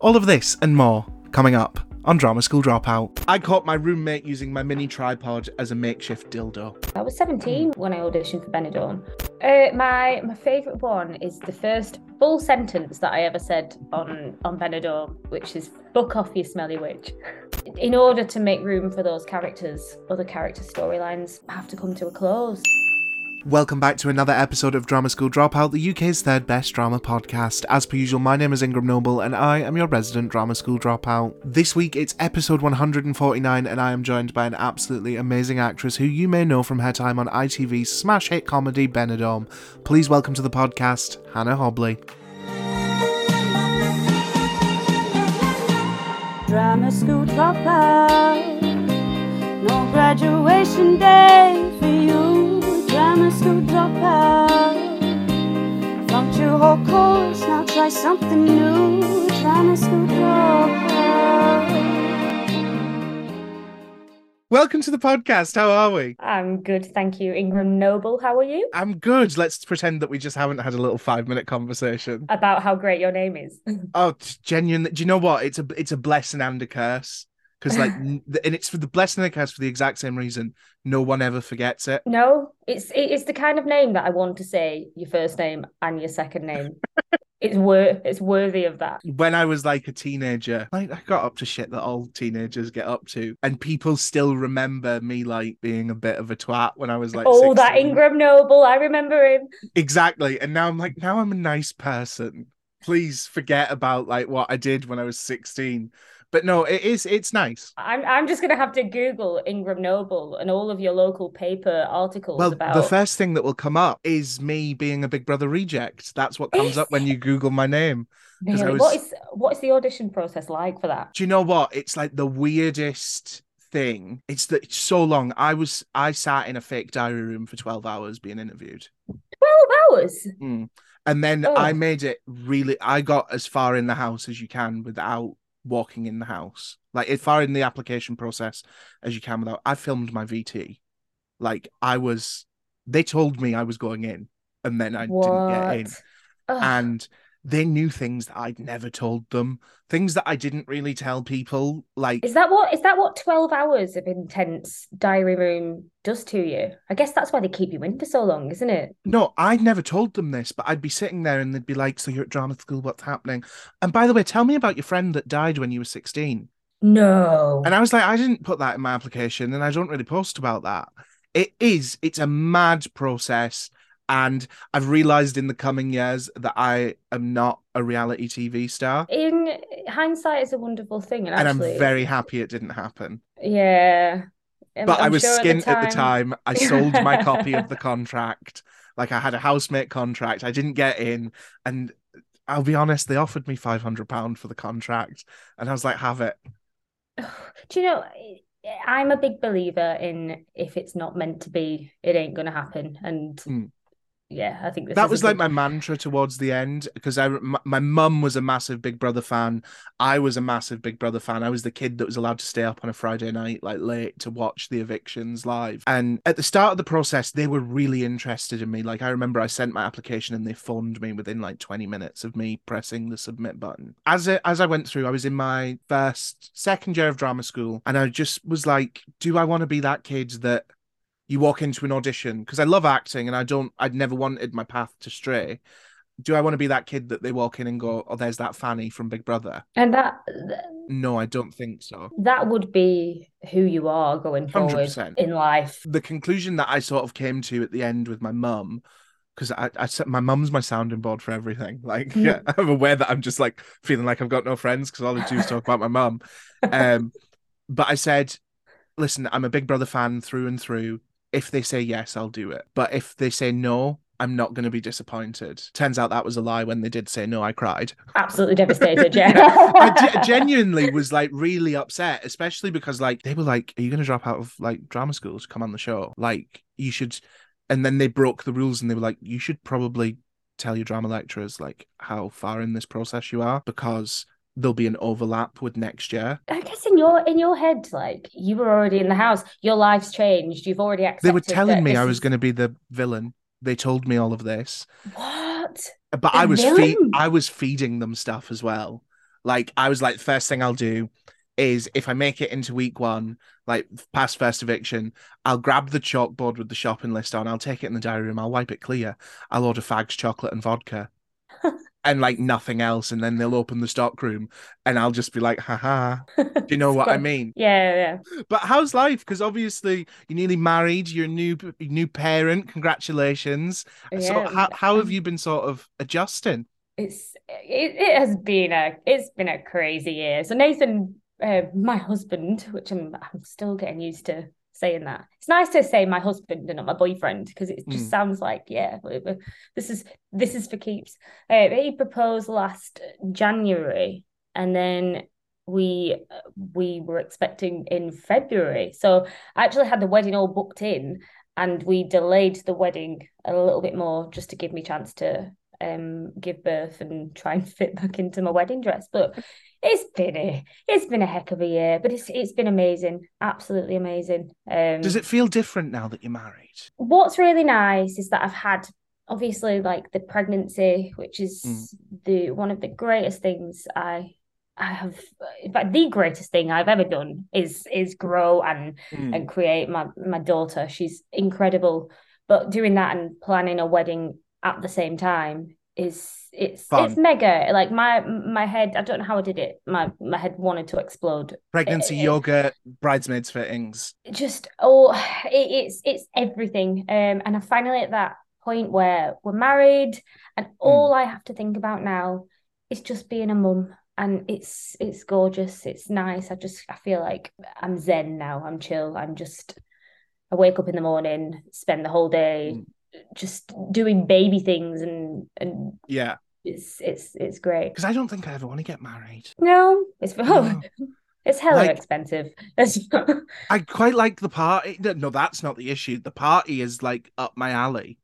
All of this and more coming up on Drama School Dropout. I caught my roommate using my mini tripod as a makeshift dildo. I was 17 when I auditioned for Benidorm. Uh, my my favourite one is the first full sentence that I ever said on on Benidorm, which is "fuck off, you smelly witch." In order to make room for those characters, other character storylines have to come to a close. Welcome back to another episode of Drama School Dropout, the UK's third best drama podcast. As per usual, my name is Ingram Noble and I am your resident Drama School Dropout. This week it's episode 149 and I am joined by an absolutely amazing actress who you may know from her time on ITV's smash hit comedy Benidorm. Please welcome to the podcast, Hannah Hobley. Drama school dropout. No graduation day for you. Drama school dropout. Flunked your whole course, now try something new. Drama school dropout. Welcome to the podcast. How are we? I'm good, thank you, Ingram Noble. How are you? I'm good. Let's pretend that we just haven't had a little five minute conversation. About how great your name is. Oh, t- genuine. Do you know what? It's a it's a blessing and a curse. Because like, and it's for the blessing a curse for the exact same reason. No one ever forgets it. no, it's it is the kind of name that I want to say your first name and your second name. it's worth it's worthy of that. When I was like a teenager, like I got up to shit that all teenagers get up to, and people still remember me like being a bit of a twat when I was like. oh, that Ingram Noble, I remember him. Exactly, and now I'm like, now I'm a nice person. Please forget about like what I did when I was 16. But no, it is. It's nice. I'm I'm just gonna have to Google Ingram Noble and all of your local paper articles Well, about the first thing that will come up is me being a Big Brother reject. That's what comes up when you Google my name. I Really? was- What is what is the audition process like for that? Do you know what? It's like the weirdest thing. It's that it's so long. I was I sat in a fake diary room for 12 hours being interviewed. Twelve hours. Mm. And then I Oh. made it really I got as far in the house as you can without walking in the house. Like as far in the application process as you can without I filmed my VT. Like I was they told me I was going in and then I didn't get in. Ugh. and they knew things that I'd never told them, things that I didn't really tell people. Like, Is that what is that what 12 hours of intense diary room does to you? I guess that's why they keep you in for so long, isn't it? no, I'd never told them this, but I'd be sitting there and they'd be like, "So you're at drama school? What's happening?" And by the way, tell me about your friend that died when you were 16. No. And I was like, I didn't put that in my application, and I don't really post about that. It is, it's a mad process. And I've realized in the coming years that I am not a reality TV star. In hindsight is a wonderful thing, and And actually, I'm very happy it didn't happen. yeah. I'm- but I I'm was sure skint at the time. I sold my copy of the contract. Like I had a housemate contract. I didn't get in, and I'll be honest, they offered me five hundred pound for the contract, and I was like, "Have it." Do you know? I'm a big believer in if it's not meant to be, it ain't gonna happen. And Hmm. Yeah, I think this that was like my mantra towards the end because I my, mum was a massive Big Brother fan. I was a massive Big Brother fan. I was the kid that was allowed to stay up on a Friday night like late to watch the evictions live. And at the start of the process, they were really interested in me. Like I remember I sent my application and they phoned me within like 20 minutes of me pressing the submit button. As as I went through, I was in my first second year of drama school and I just was like, do I want to be that kid that you walk into an audition because I love acting and I don't I'd never wanted my path to stray. Do I want to be that kid that they walk in and go, Oh, there's that Fanny from Big Brother? and that No, I don't think so. that would be who you are going forward 100%. in life. The conclusion that I sort of came to at the end with my mum, because I, I said my mum's my sounding board for everything. Like Mm. I'm aware that I'm just like feeling like I've got no friends because all I do is talk about my mum. Um, but I said, listen, I'm a Big Brother fan through and through. If they say yes, I'll do it. But if they say no, I'm not going to be disappointed. Turns out that was a lie. When they did say no, I cried. Absolutely devastated, yeah. I ge- genuinely was like really upset, especially because like they were like, "Are you going to drop out of like drama school to come on the show? Like you should." And then they broke the rules and they were like, "You should probably tell your drama lecturers like how far in this process you are because there'll be an overlap with next year." I guess in your in your head, like you were already in the house, your life's changed. You've already accepted. They were telling me I was is- going to be the villain. They told me all of this, What? but The I was fe- I was feeding them stuff as well. Like I was like, first thing I'll do is if I make it into week one, like past first eviction, I'll grab the chalkboard with the shopping list on. I'll take it in the diary room. I'll wipe it clear. I'll order fags, chocolate, and vodka. And like nothing else, and then they'll open the stock room, and I'll just be like, "Haha!" Do you know what I mean? Yeah, yeah. But how's life? Because obviously you're nearly married. You're a new new parent. Congratulations. Yeah. So how how have you been sort of adjusting? It's it, it has been a it's been a crazy year. So Nathan, uh, my husband, which I'm I'm still getting used to saying that. It's nice to say my husband and not my boyfriend because it just Mm. sounds like yeah, this is this is for keeps. Uh, he proposed last January, and then we we were expecting in February. So I actually had the wedding all booked in, and we delayed the wedding a little bit more just to give me chance to um give birth and try and fit back into my wedding dress. But it's been a it's been a heck of a year, but it's it's been amazing, absolutely amazing. Um, Does it feel different now that you're married? what's really nice is that I've had obviously like the pregnancy, which is Mm. the one of the greatest things I I have in fact the greatest thing I've ever done is is grow and Mm. and create my my daughter. She's incredible. But doing that and planning a wedding at the same time is it's Fun. it's mega. Like my my head, I don't know how I did it. My my head wanted to explode Pregnancy Eh, yoga, bridesmaids fittings. just oh it, it's it's everything um and i'm finally at that point where we're married and all i have to think about now is just being a mum and it's it's gorgeous it's nice i just i feel like i'm zen now i'm chill i'm just i wake up in the morning spend the whole day Mm. Just doing baby things and and Yeah, it's it's it's great because I don't think I ever want to get married. no it's oh, No. it's hella Like- expensive I quite like the party. No, no, that's not the issue. The party is like up my alley,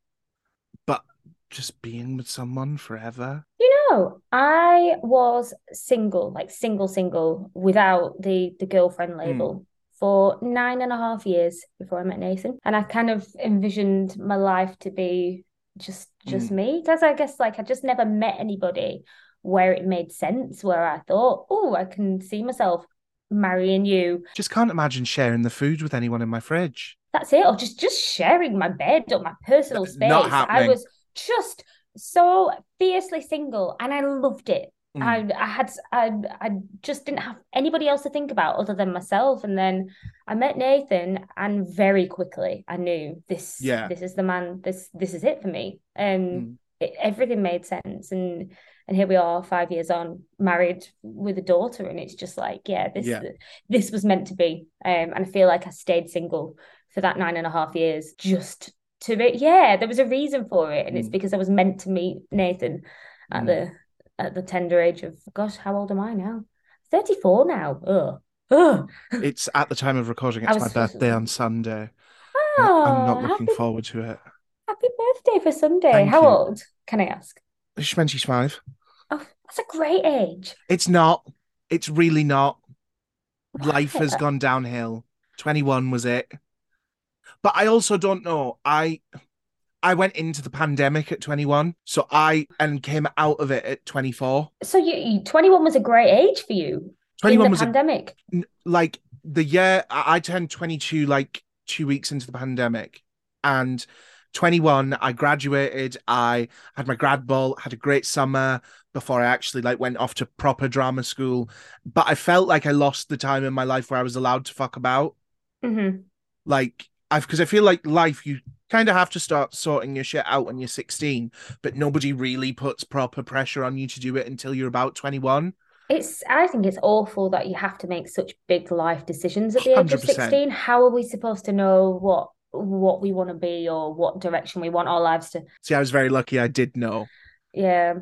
but just being with someone forever. You know, I was single, like single, single, without the the girlfriend label for nine and a half years before I met Nathan. And I kind of envisioned my life to be just just mm. me. Because I guess like I just never met anybody where it made sense, where I thought, oh, I can see myself marrying you. Just can't imagine sharing the food with anyone in my fridge. That's it. Or just just sharing my bed or my personal space. not I was just so fiercely single and I loved it. Mm. I I had I I just didn't have anybody else to think about other than myself. And then I met Nathan, and very quickly I knew this. Yeah. this is the man. This this is it for me. Um, Mm. it, everything made sense, and and here we are, five years on, married with a daughter, and it's just like, yeah, this Yeah. this was meant to be. Um, and I feel like I stayed single for that nine and a half years just to be. Yeah, there was a reason for it, and it's Mm. because I was meant to meet Nathan at Mm. the at the tender age of gosh, how old am I now? 34 now. Ugh. Ugh. It's at the time of recording. It's my birthday on Sunday. Oh, I'm not ah, looking happy, forward to it. happy birthday for Sunday. Thank how you. old? Can I ask? She's 25. Oh, that's a great age. It's not. It's really not. Life has gone downhill. 21 was it. But I also don't know. I I went into the pandemic at 21, so I and came out of it at 24. So you, you 21 was a great age for you 21 in the was a, pandemic. like the year I turned 22 like 2 weeks into the pandemic and 21 I graduated, I had my grad ball, had a great summer before I actually like went off to proper drama school, but I felt like I lost the time in my life where I was allowed to fuck about. hmm like I've because I feel like life you kind of have to start sorting your shit out when you're 16, but nobody really puts proper pressure on you to do it until you're about 21. It's, I think it's awful that you have to make such big life decisions at the age of 100%. 16. How are we supposed to know what what we want to be or what direction we want our lives to? See, I was very lucky I did know. Yeah.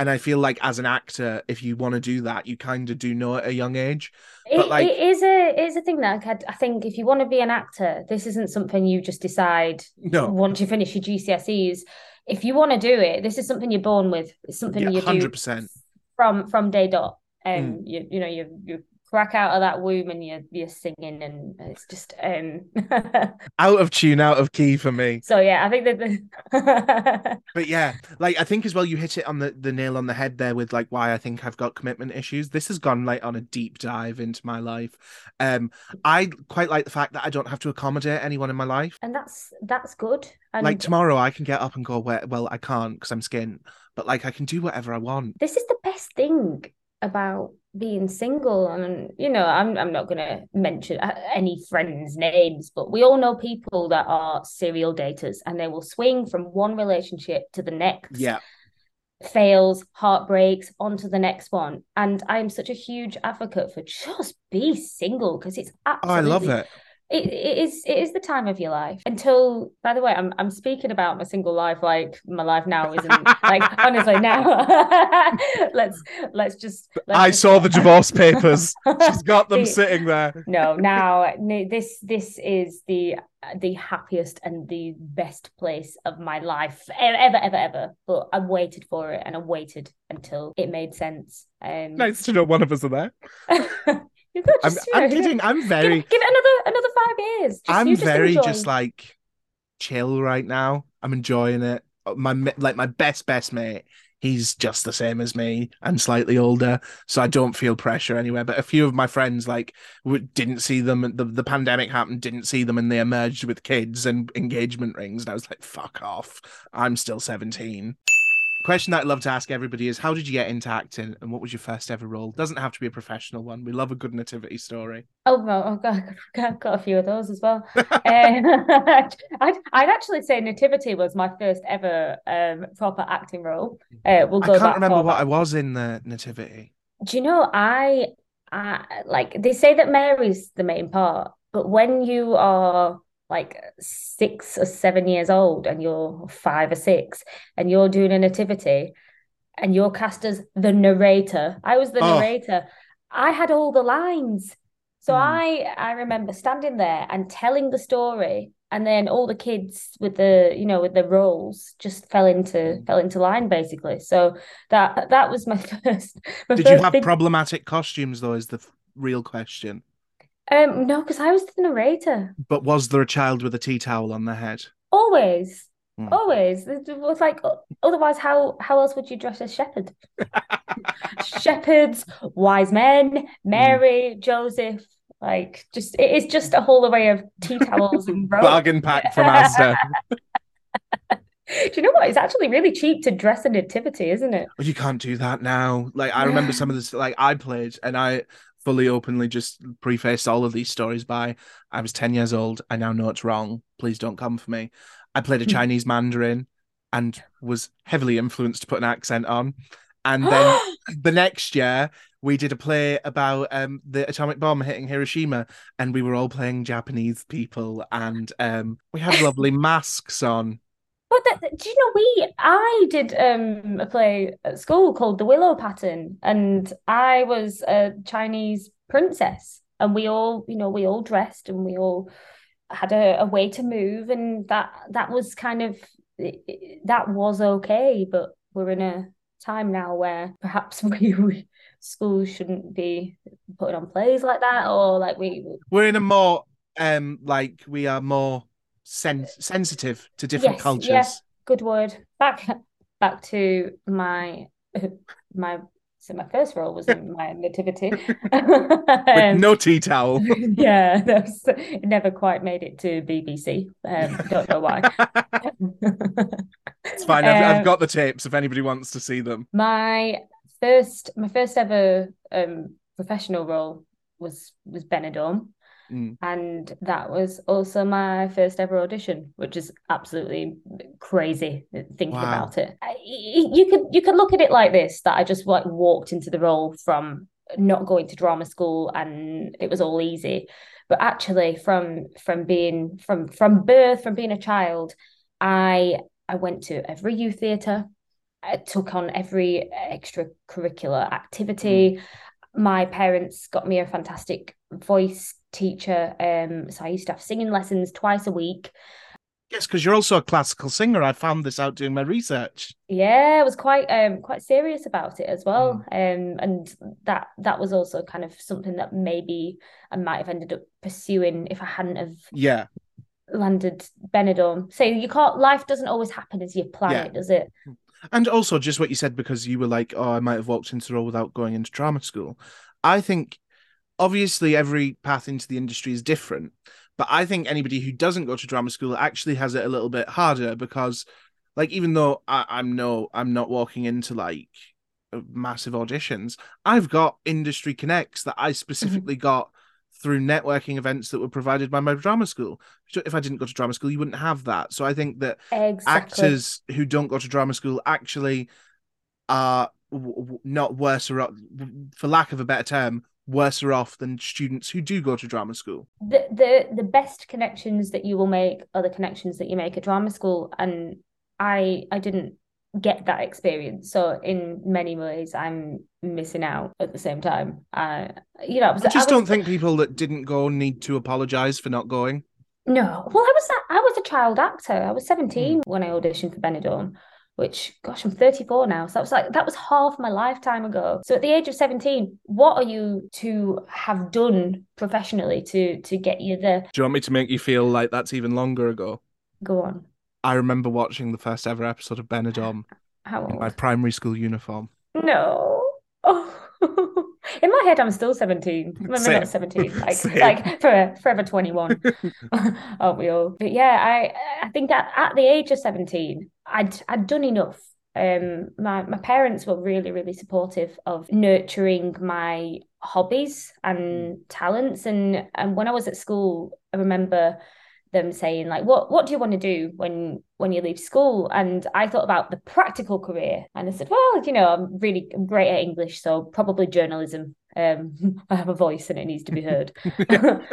And I feel like as an actor, if you want to do that, you kind of do know at a young age. It, But, like- it is a it is a thing that I, I think if you want to be an actor, this isn't something you just decide No, once you finish your GCSEs. If you want to do it, this is something you're born with. It's something Yeah, you do 100%. from from day dot. Um, Mm. you you know you you crack out of that womb and you're you're singing and it's just um out of tune, out of key for me. so yeah, I think that the But yeah, like I think as well, you hit it on the, the nail on the head there with like why I think I've got commitment issues. This has gone like on a deep dive into my life. Um, I quite like the fact that I don't have to accommodate anyone in my life. and that's that's good. And like tomorrow, I can get up and go where. Well, I can't because I'm skint, but like I can do whatever I want. this is the best thing about being single and you know i'm i'm not going to mention uh, any friends names but we all know people that are serial daters and they will swing from one relationship to the next. Yeah, fails heartbreaks onto the next one. And i'm such a huge advocate for just be single because it's oh, absolutely I love it. It, it is it is the time of your life until by the way i'm i'm speaking about my single life like my life now isn't like honestly now let's let's just let's I just- saw the divorce papers. She's got them The- sitting there. no now this this is the the happiest and the best place of my life ever ever ever but i waited for it and i waited until it made sense um Nice to know one of us are there. You've got I'm, I'm kidding. I'm very. give, give it another another five years Just- I'm just very enjoy. just like chill right now. I'm enjoying it. Uh, my like my best best mate. He's just the same as me and slightly older, so I don't feel pressure anywhere. But a few of my friends like w- didn't see them. The the pandemic happened, didn't see them, and they emerged with kids and engagement rings. And I was like, "Fuck off! I'm still 17." Question that I'd love to ask everybody is: How did you get into acting, and what was your first ever role? Doesn't have to be a professional one. We love a good nativity story. Oh no, I've got, I've got a few of those as well. Uh, I'd, I'd actually say Nativity was my first ever um, proper acting role. Uh, we'll go I can't remember what. I was in the nativity. Do you know, I, I like they say that Mary's the main part, but when you are like six or seven years old and you're five or six and you're doing a nativity and you're cast as the narrator, I was the Oh. narrator. I had all the lines. So Hmm. I I remember standing there and telling the story and then all the kids with the you know with the roles just fell into Hmm. fell into line basically. So that that was my first my Did you have big problematic costumes though? Is the real question. Um, no, because I was the narrator. But was there a child with a tea towel on their head? Always, Hmm. always. It was like otherwise, how how else would you dress as shepherd? Shepherds, wise men, Mary, Joseph. Like, just it is just a whole array of tea towels and robes. Bargain pack from Asda. Do you know what? It's actually really cheap to dress a nativity, isn't it? But you can't do that now. Like I remember some of this. Like I played, and I fully openly just prefaced all of these stories by I was ten years old. I now know it's wrong. Please don't come for me. I played a Hmm. Chinese Mandarin and was heavily influenced to put an accent on. And then the next year we did a play about um the atomic bomb hitting Hiroshima and we were all playing Japanese people and um we had lovely masks on. But do you know we I did um a play at school called The Willow Pattern and I was a Chinese princess and we all you know we all dressed and we all had a, a way to move and that that was kind of that was okay but we're in a time now where perhaps we, we schools shouldn't be putting on plays like that or like we We're in a more um like we are more sen- sensitive to different Yes, cultures. yeah. good word. Back back to my my so my first role was in my nativity. Um, no tea towel. yeah, that was, never quite made it to BBC. Um, don't know why. it's fine. I've, I've Um, got the tapes if anybody wants to see them. my first my first ever um professional role was was Benidorm. Mm. And that was also my first ever audition, which is absolutely crazy thinking Wow. about it. I- You could you could look at it like this: that I just like walked into the role from not going to drama school and it was all easy. But actually, from from being from from birth, from being a child, I I went to every youth theatre. I took on every extracurricular activity. My parents got me a fantastic voice teacher. Um, so I used to have singing lessons twice a week. Yes, because you're also a classical singer. I found this out doing my research. Yeah, I was quite um quite serious about it as well. Um and that that was also kind of something that maybe I might have ended up pursuing if I hadn't have Yeah. landed Benidorm. So you can't life doesn't always happen as you plan Yeah. it, does it? And also just what you said because you were like, oh, I might have walked into the role without going into drama school. I think obviously every path into the industry is different, but I think anybody who doesn't go to drama school actually has it a little bit harder because like even though I, I'm no I'm not walking into like uh, massive auditions, I've got industry connects that I specifically got through networking events that were provided by my drama school. If I didn't go to drama school, you wouldn't have that. So I think that Exactly. actors who don't go to drama school actually are not worse off, for lack of a better term, worse off than students who do go to drama school. the the the best connections that you will make are the connections that you make at drama school and i i didn't get that experience so in many ways i'm missing out at the same time uh you know I, was, I just was- don't think people that didn't go need to apologize for not going. no well i was I was a child actor i was 17 Hmm. when i auditioned for benidorm which gosh i'm 34 now so that was like that was half my lifetime ago so at the age of 17 what are you to have done professionally to to get you there Do you want me to make you feel like that's even longer ago? go on I remember watching the first ever episode of Benidorm how in my primary school uniform. No. Oh. In my head, I'm still 17. Maybe Same. not 17, like Same. like for, forever 21. Aren't we all? But yeah, I I think at, at the age of 17, I'd I'd done enough. Um, my my parents were really really supportive of nurturing my hobbies and talents, and and when I was at school, I remember them saying like what what do you want to do when when you leave school? And i thought about the practical career and i said well you know i'm really I'm great at english so probably journalism um i have a voice and it needs to be heard.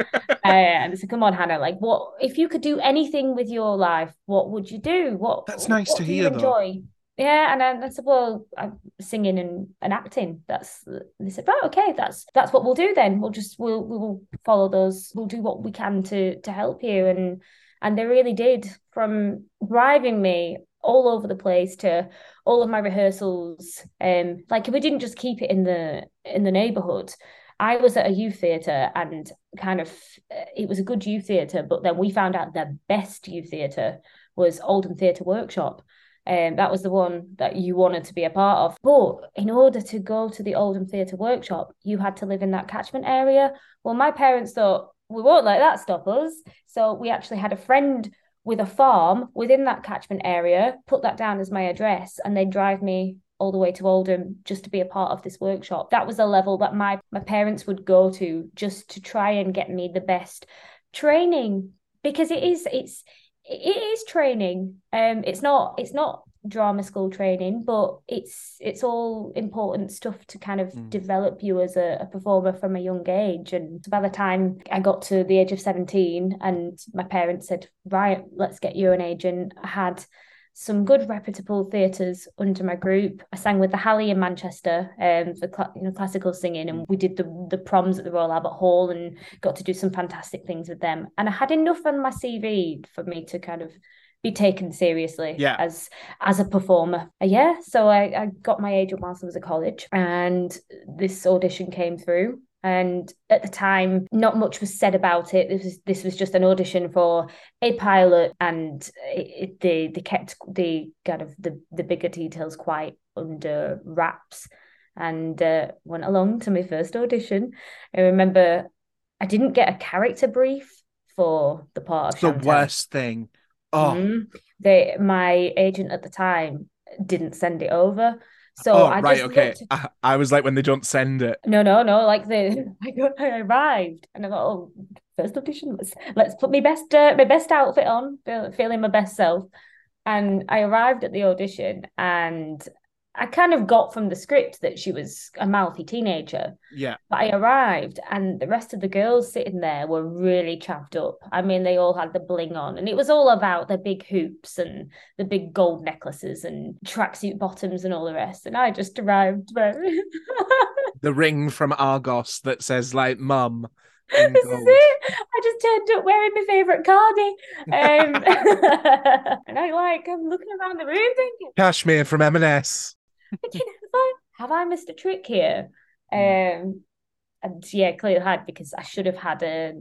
Uh, and said come on hannah like what if you could do anything with your life what would you do? What That's nice what to do you hear, though. Yeah and I, I said well i'm singing and, and acting. That's they said right okay that's that's what we'll do then. We'll just we'll we will follow those. We'll do what we can to to help you. And and they really did from driving me all over the place to all of my rehearsals. Um like we didn't just keep it in the in the neighborhood. I was at a youth theatre and kind of it was a good youth theatre, but then we found out the best youth theatre was Oldham Theatre Workshop. And that was the one that you wanted to be a part of. But in order to go to the Oldham Theatre Workshop, you had to live in that catchment area. Well, my parents thought we won't let that stop us. So we actually had a friend with a farm within that catchment area, put that down as my address, and they'd drive me all the way to Oldham just to be a part of this workshop. That was a level that my my parents would go to just to try and get me the best training because it is it's it is training. Um it's not it's not drama school training, but it's it's all important stuff to kind of Mm. develop you as a, a performer from a young age. And by the time I got to the age of 17 and my parents said, Right, let's get you an agent, I had some good reputable theatres under my group. I sang with the Hallé in Manchester um, for cla- you know, classical singing, and we did the the proms at the Royal Albert Hall and got to do some fantastic things with them. And I had enough on my CV for me to kind of be taken seriously Yeah. as as a performer. Uh, yeah, so I, I got my agent whilst I was at college, and this audition came through. And at the time, not much was said about it. This was this was just an audition for a pilot, and it, they they kept the kind of the the bigger details quite under wraps. And uh, went along to my first audition. I remember I didn't get a character brief for the part of the Chantelle. worst thing. Oh, Mhm. They my agent at the time didn't send it over. So oh I right, just okay. looked- I, I was like when they don't send it. no, no, no. Like the I, got, I arrived and I thought, oh, first audition. Let's let's put my best uh, my best outfit on, feeling my best self. And I arrived at the audition and I kind of got from the script that she was a mouthy teenager. Yeah. But I arrived and the rest of the girls sitting there were really chapped up. I mean, they all had the bling on, and it was all about the big hoops and the big gold necklaces and tracksuit bottoms and all the rest. And I just arrived very The ring from Argos that says like mum, this gold. is it. I just turned up wearing my favourite cardi. Um, and I like, I'm looking around the room thinking, Cashmere from M&S. Thinking, have I, have I missed a trick here? Mm. Um, and yeah, clearly had because I should have had a,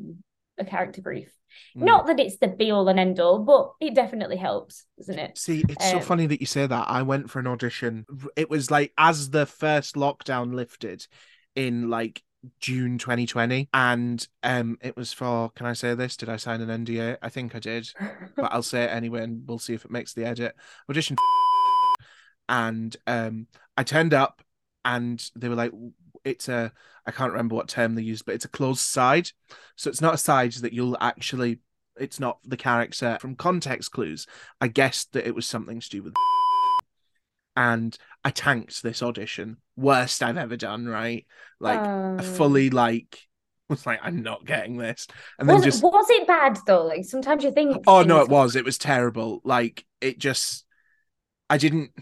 a character brief. Mm. Not that it's the be all and end all, but it definitely helps, doesn't it? See, it's so Um, funny that you say that. I went for an audition. It was like as the first lockdown lifted in like June 2020 and um it was for can I say this? Did I sign an NDA? I think I did. But I'll say it anyway and we'll see if it makes the edit. Audition and um I turned up and they were like it's a I can't remember what term they used, but it's a closed side. So it's not a side that you'll actually it's not the character from context clues. I guessed that it was something to do with and I tanked this audition. Worst I've ever done, right? Like Um, fully like was like, I'm not getting this. And then was, just was it bad though? Like sometimes you think. Oh no, it was. It was terrible. Like it just I didn't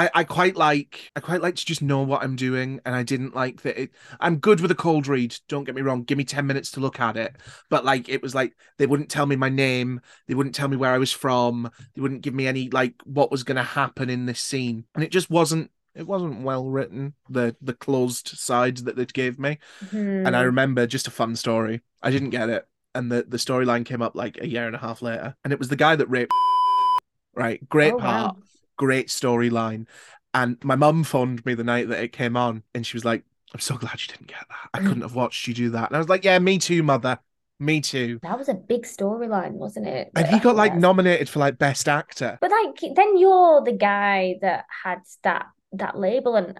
I, I quite like I quite like to just know what I'm doing and I didn't like that it I'm good with a cold read, don't get me wrong. Give me 10 minutes to look at it. But like it was like they wouldn't tell me my name, they wouldn't tell me where I was from, they wouldn't give me any like what was gonna happen in this scene. And it just wasn't it wasn't well written, the the closed side that they gave me. And I Hmm. remember just a fun story. I didn't get it. And the, the storyline came up like a year and a half later. And it was the guy that raped right. Great Oh, wow. Great storyline. And my mum phoned me the night that it came on and she was like, I'm so glad you didn't get that. I couldn't have watched you do that. And I was like, Yeah, me too, mother. Me too. That was a big storyline, wasn't it? And he got like nominated for like best actor. But like then you're the guy that had that that label and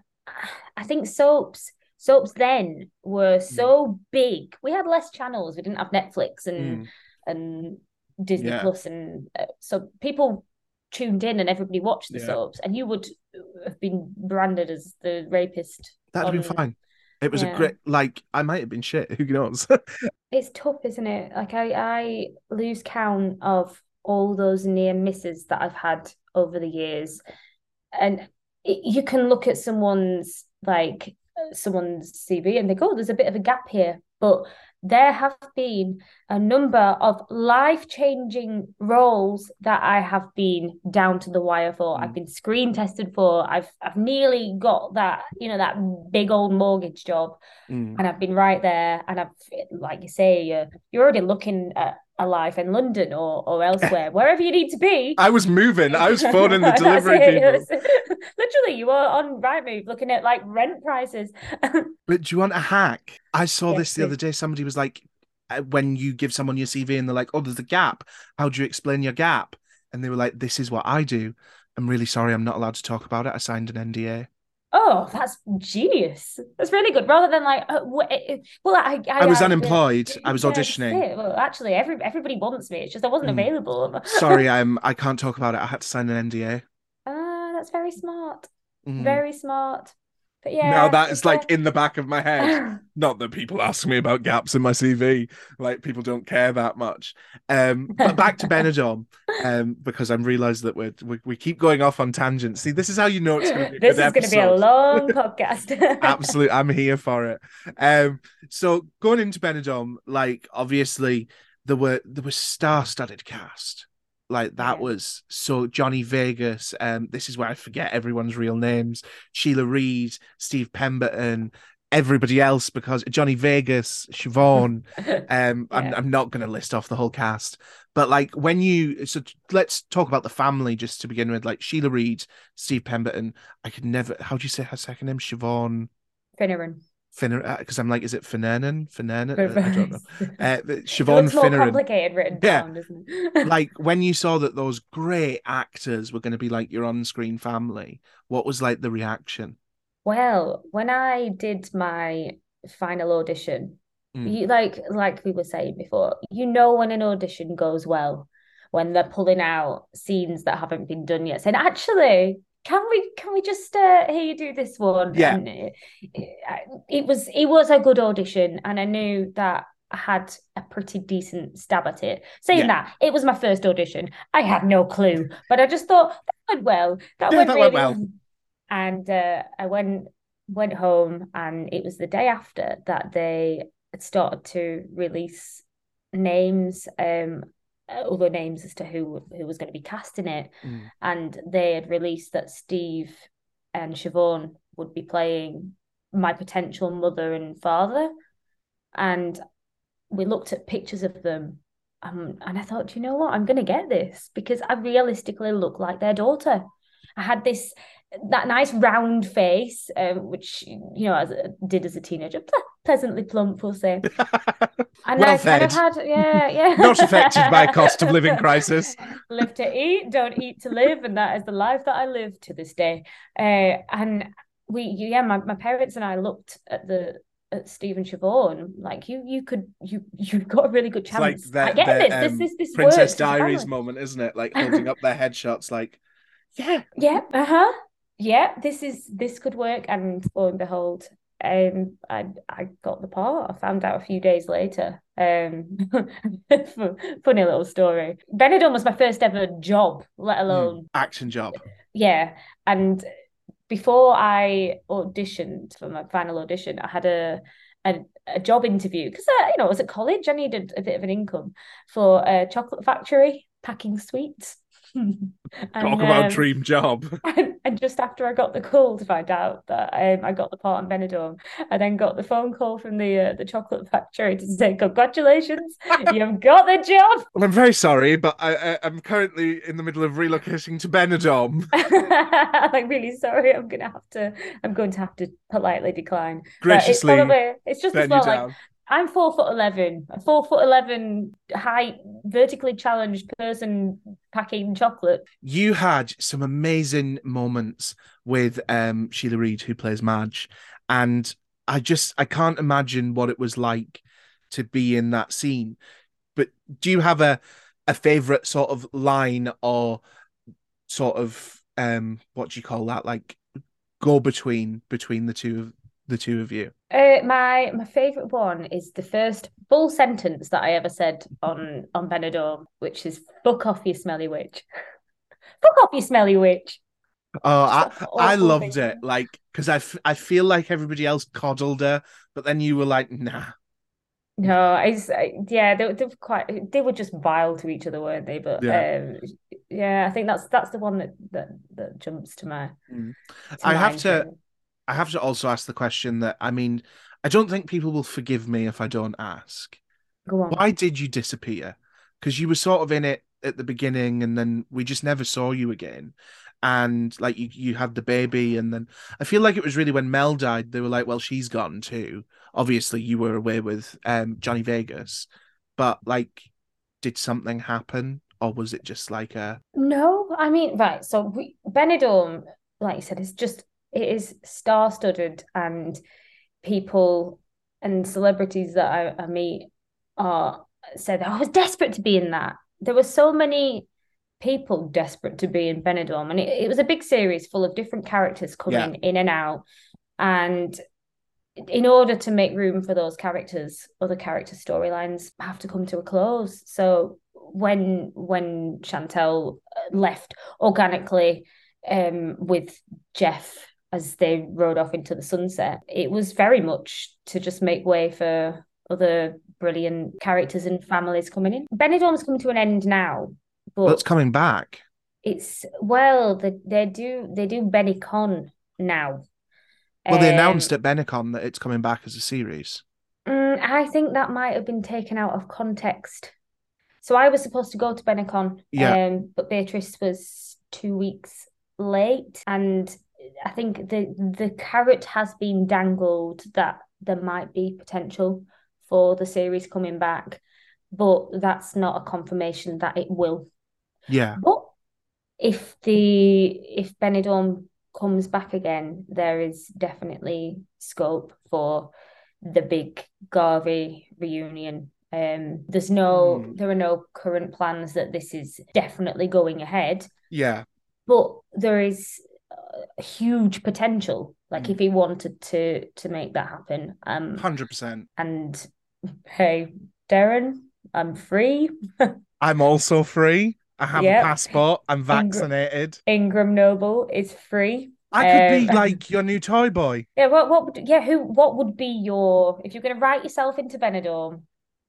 I think soaps soaps then were Hmm. so big. We had less channels. We didn't have Netflix and Mm. and Disney Yeah. Plus and uh, so people tuned in and everybody watched the Yeah. soaps and you would have been branded as the rapist. That'd have been fine. It was a great like I might have been shit, who knows? It's tough, isn't it? Like I, I lose count of all those near misses that I've had over the years, and it, you can look at someone's like someone's CV and think, oh, there's a bit of a gap here, but there have been a number of life-changing roles that I have been down to the wire for. I've Mm. been screen tested for. I've I've nearly got that, you know, that big old mortgage job Mm. and I've been right there, and I've like you say, you're you're already looking at a life in London or or elsewhere, wherever you need to be. I was moving. I was phoning the delivery people. Literally, you were on Rightmove looking at like rent prices. But do you want a hack? I saw Yes, this the please. other day. Somebody was like, uh, when you give someone your CV and they're like, oh, there's a gap. How do you explain your gap? And they were like, this is what I do. I'm really sorry. I'm not allowed to talk about it. I signed an NDA. Oh, that's genius. That's really good. Rather than like, uh, uh, well, I I, I was uh, unemployed. I was auditioning. Well, actually, every everybody wants me. It's just I wasn't Mm. available. Sorry, I'm. I can't talk about it. I had to sign an NDA. Ah, that's very smart. Mhm. Very smart. But yeah, now that is like in the back of my head. Not that people ask me about gaps in my CV. Like people don't care that much. Um, but back to Benidorm, um, because I'm realised that we're, we we keep going off on tangents. See, this is how you know it's going to be. A this is going to be a long podcast. Absolutely, I'm here for it. Um, so going into Benidorm, like obviously there were there was star-studded cast. Like that Yeah. was so Johnny Vegas. Um, this is where I forget everyone's real names. Sheila Reid, Steve Pemberton, everybody else because Johnny Vegas, Siobhan. Um, I'm I'm not going to list off the whole cast, but like when you so let's talk about the family just to begin with. Like Sheila Reid, Steve Pemberton. I could never. How do you say her second name? Siobhan Finneran. Finner. Because I'm like, is it Finnernan? Finnernan? I don't know. Uh, Siobhan looks more Finneran. complicated written Yeah. down, doesn't it? Like when you saw that those great actors were going to be like your on-screen family, what was like the reaction? Well, when I did my final audition, Mm. you like like we were saying before, you know when an audition goes well, when they're pulling out scenes that haven't been done yet, saying, actually, can we can we just uh, hear you do this one? Yeah. And it, it, it was it was a good audition, and I knew that I had a pretty decent stab at it. Saying Yeah. that, it was my first audition. I had no clue, but I just thought that went well. That Yeah, went that really went well. And uh, I went went home, and it was the day after that they started to release names, um, other names as to who who was going to be casting it, Mm. and they had released that Steve and Siobhan would be playing my potential mother and father, and we looked at pictures of them. Um, and I thought, you know what? I'm going to get this because I realistically look like their daughter. I had this that nice round face, um, which you know, as did as a teenager, ple- pleasantly plump, we'll say. And Well I kind of fed. had, yeah, yeah. Not affected by cost of living crisis. live to eat, don't eat to live, and that is the life that I live to this day. Uh, and we, yeah, my, my parents and I looked at the at Stephen Siobhan, like you, you could, you, you've got a really good It's like chance. I get the, this. um, this, this, this Princess Diaries moment, isn't it? Like holding up their headshots, like, yeah, Yeah, uh-huh. Yeah, this is this could work, and lo and behold, um, I I got the part. I found out a few days later. Um, funny little story. Benidorm was my first ever job, let alone action job. yeah. And before I auditioned for my final audition, I had a a, a job interview because you know I was at college. I needed a bit of an income for a chocolate factory packing sweets. Talk about um, dream job. and, and just after I got the call to find out that um, I got the part in Benidorm, I then got the phone call from the uh, the chocolate factory to say, "Congratulations, you've got the job." Well, I'm very sorry, but I, I'm currently in the middle of relocating to Benidorm. I'm like really sorry. I'm gonna have to. I'm going to have to politely decline. But it's Graciously probably it's just as well. Like. I'm four foot eleven, a four foot eleven height, vertically challenged person packing chocolate. You had some amazing moments with um, Sheila Reid, who plays Madge, and I just I can't imagine what it was like to be in that scene. But do you have a a favorite sort of line or sort of um what do you call that like go between between the two of the two of you? Uh, my my favorite one is the first full sentence that I ever said on on Benidorm, which is "fuck off, you smelly witch." fuck off, you smelly witch. Oh, I, I loved thing. it. Like, because I, f- I feel like everybody else coddled her, but then you were like, nah. No, it's I, yeah, they, they were quite they were just vile to each other, weren't they? But Yeah. um, yeah, I think that's that's the one that that, that jumps to my. Mm. to I have to- really. I have to also ask the question that, I mean, I don't think people will forgive me if I don't ask. Go on. Why did you disappear? Because you were sort of in it at the beginning and then we just never saw you again. And like you, you had the baby, and then I feel like it was really when Mel died, they were like, well, she's gone too. Obviously, you were away with um, Johnny Vegas, but like, did something happen? Or was it just like a No, I mean, right. So we, Benidorm, like you said, is just it is star-studded, and people and celebrities that I, I meet are said, "Oh, I was desperate to be in that. There were so many people desperate to be in Benidorm, and it, it was a big series full of different characters coming in and out, and in order to make room for those characters, other character storylines have to come to a close. So when when Chantelle left organically um, with Jeff as they rode off into the sunset, it was very much to just make way for other brilliant characters and families coming in. Benidorm's coming to an end now, but well, it's coming back? it's well, they, they do they do BeniCon now. Well, they Um, announced at BeniCon that it's coming back as a series. Mm, I think that might have been taken out of context. So I was supposed to go to BeniCon, Yeah. um, but Beatrice was two weeks late, and I think the the carrot has been dangled that there might be potential for the series coming back, but that's not a confirmation that it will. Yeah. But if the if Benidorm comes back again, there is definitely scope for the big Garvey reunion. Um, there's no, Hmm. there are no current plans that this is definitely going ahead, Yeah. but there is huge potential. Like Hmm. if he wanted to to make that happen, um, 100%. and hey, Derren, I'm free. I'm also free. I have Yep. a passport. I'm vaccinated. Ingram Noble is free. I could be Um, like your new toy boy. Yeah, what what would yeah, who what would be your if you're gonna write yourself into Benidorm,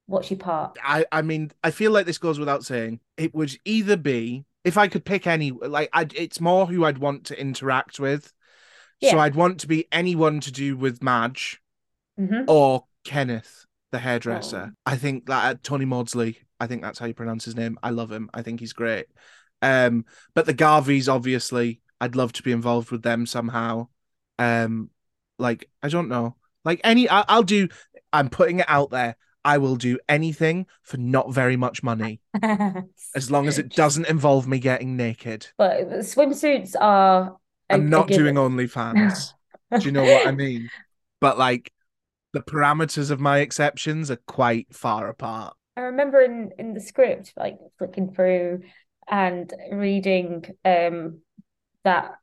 what's your part? I I mean, I feel like this goes without saying. It would either be if I could pick any, like I, it's more who I'd want to interact with. So I'd want to be anyone to do with Madge hmm or Kenneth, the hairdresser. Oh. I think that uh, Tony Maudsley. I think that's how you pronounce his name. I love him. I think he's great. Um, but the Garveys, obviously, I'd love to be involved with them somehow. Um, like I don't know, like any. I, I'll do. I'm putting it out there. I will do anything for not very much money, as long as it doesn't involve me getting naked. But swimsuits are I'm not doing OnlyFans. Do you know what I mean? But like, the parameters of my exceptions are quite far apart. I remember in in the script, like flicking through and reading um that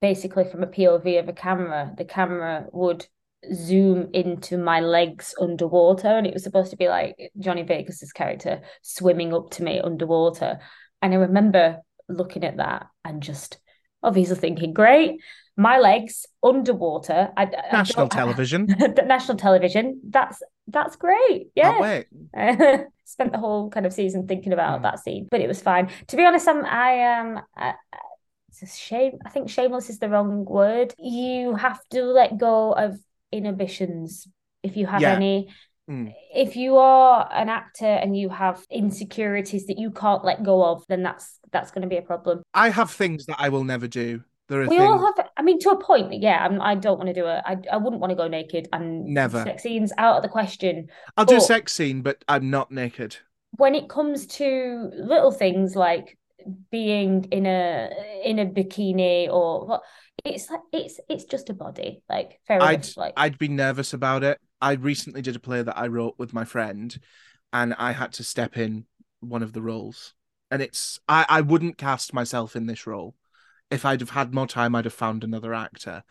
basically from a POV of a camera, the camera would zoom into my legs underwater, and it was supposed to be like Johnny Vegas's character swimming up to me underwater. And I remember looking at that and just obviously thinking, great, my legs underwater. I, I National don't- television. national television. That's that's great. Yeah. Spent the whole kind of season thinking about Mm. that scene, but it was fine. To be honest, I'm I am. I, I- it's a shame. I think shameless is the wrong word. You have to let go of inhibitions if you have Yeah. any. Mm. If you are an actor and you have insecurities that you can't let go of, then that's that's going to be a problem. I have things that I will never do. There are We things. all have. I mean, to a point, yeah. I'm, I don't want to do it. I I wouldn't want to go naked and Never. sex scenes out of the question. I'll do a sex scene, but I'm not naked. when it comes to little things like being in a in a bikini or what it's like it's it's just a body like fair I'd enough like I'd be nervous about it. I recently did a play that I wrote with my friend, and I had to step in one of the roles. And it's I I wouldn't cast myself in this role. If I'd have had more time, I'd have found another actor.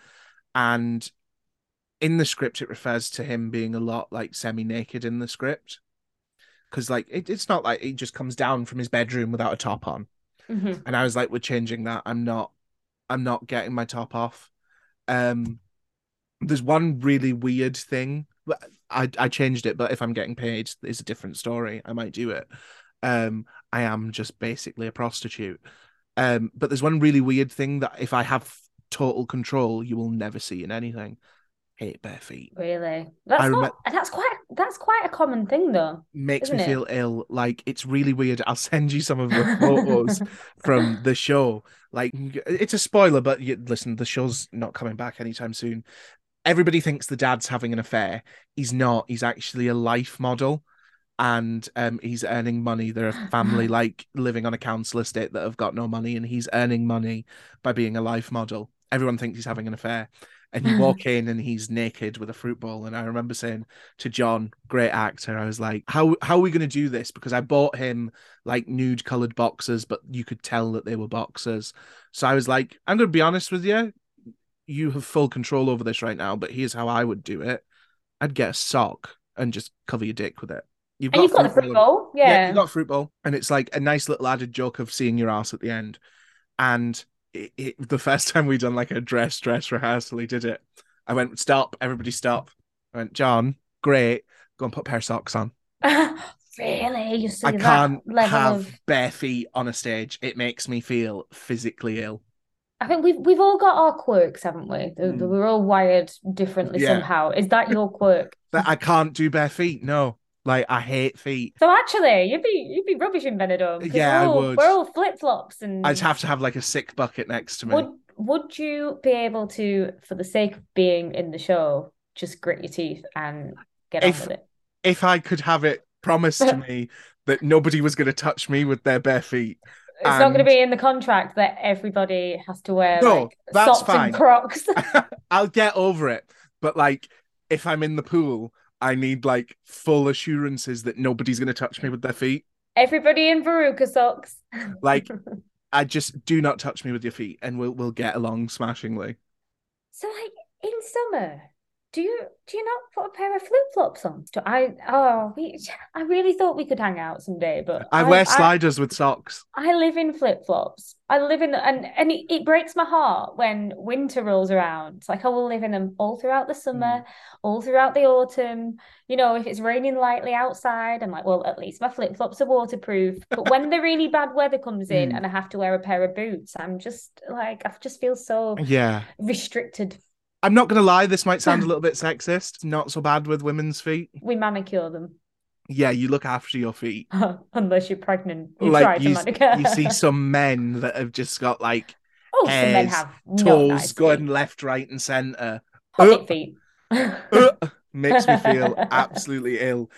And in the script, it refers to him being a lot like semi-naked in the script, because like it, it's not like he just comes down from his bedroom without a top on. Mhm. and I was like, "We're changing that. I'm not, I'm not getting my top off." Um, there's one really weird thing. I I changed it, but if I'm getting paid, it's a different story. I might do it. Um, I am just basically a prostitute. Um, but there's one really weird thing that if I have total control, you will never see in anything. Hate bare feet. really that's I not that's quite that's quite a common thing though Makes me it? feel ill. Like it's really weird. I'll send you some of the photos from the show. Like it's a spoiler, but you, listen, the show's not coming back anytime soon. Everybody thinks the dad's having an affair. He's not. He's actually a life model, and um, he's earning money. They're a family like living on a council estate that have got no money, and he's earning money by being a life model. Everyone thinks he's having an affair, and you walk in and he's naked with a fruit bowl. And I remember saying to John, great actor, I was like, "How how are we going to do this?" Because I bought him like nude colored boxers, but you could tell that they were boxers. So I was like, I'm going to be honest with you. You have full control over this right now, but here's how I would do it. I'd get a sock and just cover your dick with it. You've and you've got the fruit bowl yeah, yeah, you got a fruit bowl, and it's like a nice little added joke of seeing your ass at the end. And it, it, the first time we'd done like a dress dress rehearsal, he did it. I went, stop, everybody stop. I went, John, great, go and put a pair of socks on. really you see I that can't have of bare feet on a stage. It makes me feel physically ill. I think we've we've all got our quirks haven't we Mm. we're all wired differently Yeah. somehow is that your quirk That I can't do bare feet. No, like I hate feet. So actually, you'd be you'd be rubbish in Benidorm. Yeah, I we're all, would. We're all flip flops, and I'd have to have like a sick bucket next to me. would would you be able to, for the sake of being in the show, just grit your teeth and get If- on with it? If I could have it promised to me that nobody was going to touch me with their bare feet. It's not going to be in the contract that everybody has to wear No, like that's socks fine. and Crocs. I'll get over it. But like, if I'm in the pool, I need like full assurances that nobody's going to touch me with their feet. everybody in Verruca socks. Like, I just do not touch me with your feet, and we'll we'll get along smashingly. so like in summer, do you do you not put a pair of flip flops on? Do I oh we I really thought we could hang out someday, but I wear sliders with socks. I live in flip flops. I live in and and it, it breaks my heart when winter rolls around. It's like I will live in them all throughout the summer, Mm. all throughout the autumn. You know, if it's raining lightly outside, I'm like, well, at least my flip flops are waterproof. But when the really bad weather comes in Mm. and I have to wear a pair of boots, I'm just like I just feel so Yeah. restricted. I'm not gonna lie, this might sound a little bit sexist. Not so bad with women's feet. We manicure them. Yeah, you look after your feet. Unless you're pregnant. You like try to you, you see some men that have just got like oh, some men have toes nice going feet. left, right, and center. Hobbit Uh, feet. Uh, makes me feel absolutely ill.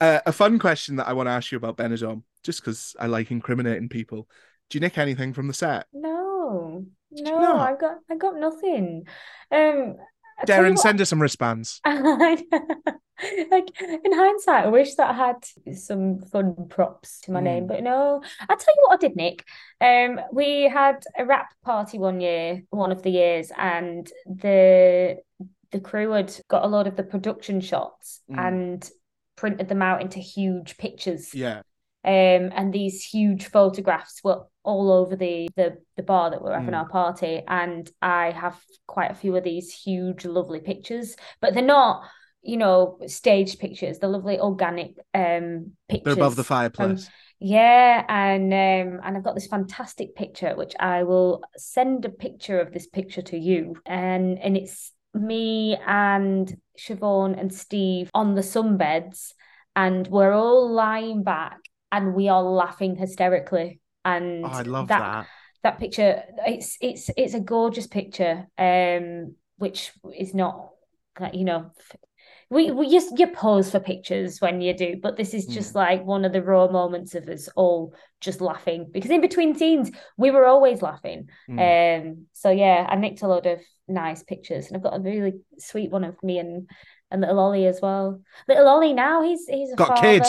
Uh, a fun question that I want to ask you about Benidorm, just because I like incriminating people. Do you nick anything from the set? No, you no. I got I got nothing. Um, I tell you Derren, send us some wristbands. like in hindsight, I wish that I had some fun props to my name, Mm. but no. I'll tell you what, I did, Nick. Um, we had a rap party one year, one of the years, and the the crew had got a lot of the production shots Mm. and printed them out into huge pictures. Yeah. Um, and these huge photographs were all over the the, the bar that we're having Mm. our party. And I have quite a few of these huge, lovely pictures, but they're not, you know, staged pictures. They're lovely organic um pictures. They're above the fireplace. yeah, and um, and I've got this fantastic picture, which I will send a picture of this picture to you, and and it's me and Siobhan and Steve on the sunbeds, and we're all lying back, and we are laughing hysterically, and oh, I love that. that picture it's it's it's a gorgeous picture um which is not like, you know we, we just you pose for pictures when you do but this is just like one of the raw moments of us all just laughing because in between scenes we were always laughing Mm. um so yeah I nicked a lot of nice pictures and I've got a really sweet one of me and and little Ollie as well little Ollie now he's he's a Got a kid.